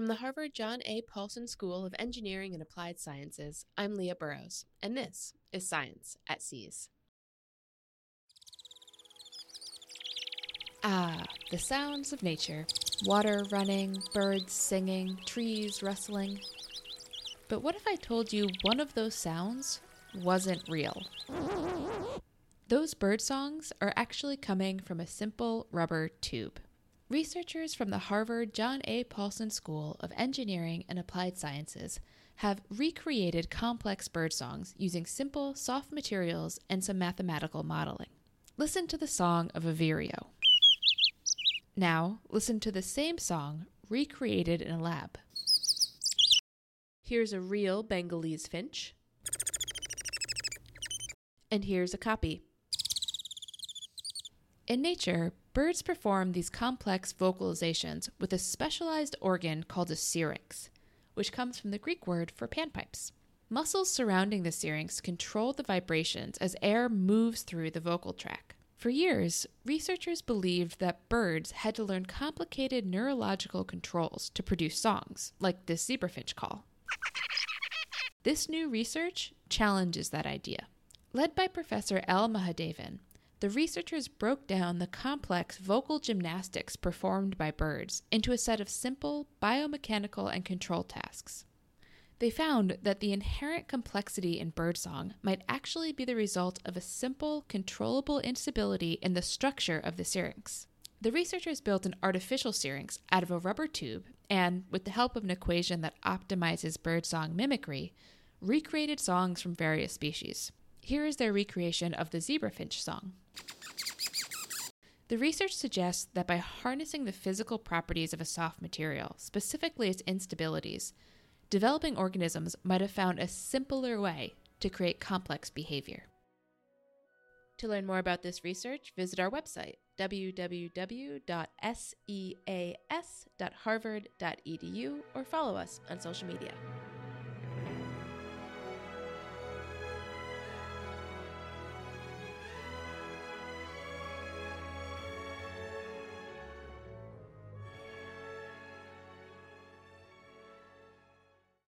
From the Harvard John A. Paulson School of Engineering and Applied Sciences, I'm Leah Burrows, and this is Science at SEAS. Ah, the sounds of nature water running, birds singing, trees rustling. But what if I told you one of those sounds wasn't real? Those bird songs are actually coming from a simple rubber tube. Researchers from the Harvard John A. Paulson School of Engineering and Applied Sciences have recreated complex bird songs using simple, soft materials and some mathematical modeling. Listen to the song of a vireo. Now, listen to the same song recreated in a lab. Here's a real Bengalese finch. And here's a copy. In nature, birds perform these complex vocalizations with a specialized organ called a syrinx, which comes from the Greek word for panpipes. Muscles surrounding the syrinx control the vibrations as air moves through the vocal tract. For years, researchers believed that birds had to learn complicated neurological controls to produce songs, like this zebrafinch call. This new research challenges that idea. Led by Professor L. Mahadevan, the researchers broke down the complex vocal gymnastics performed by birds into a set of simple biomechanical and control tasks. They found that the inherent complexity in birdsong might actually be the result of a simple, controllable instability in the structure of the syrinx. The researchers built an artificial syrinx out of a rubber tube and, with the help of an equation that optimizes birdsong mimicry, recreated songs from various species. Here is their recreation of the zebrafinch song. The research suggests that by harnessing the physical properties of a soft material, specifically its instabilities, developing organisms might have found a simpler way to create complex behavior. To learn more about this research, visit our website, www.seas.harvard.edu, or follow us on social media.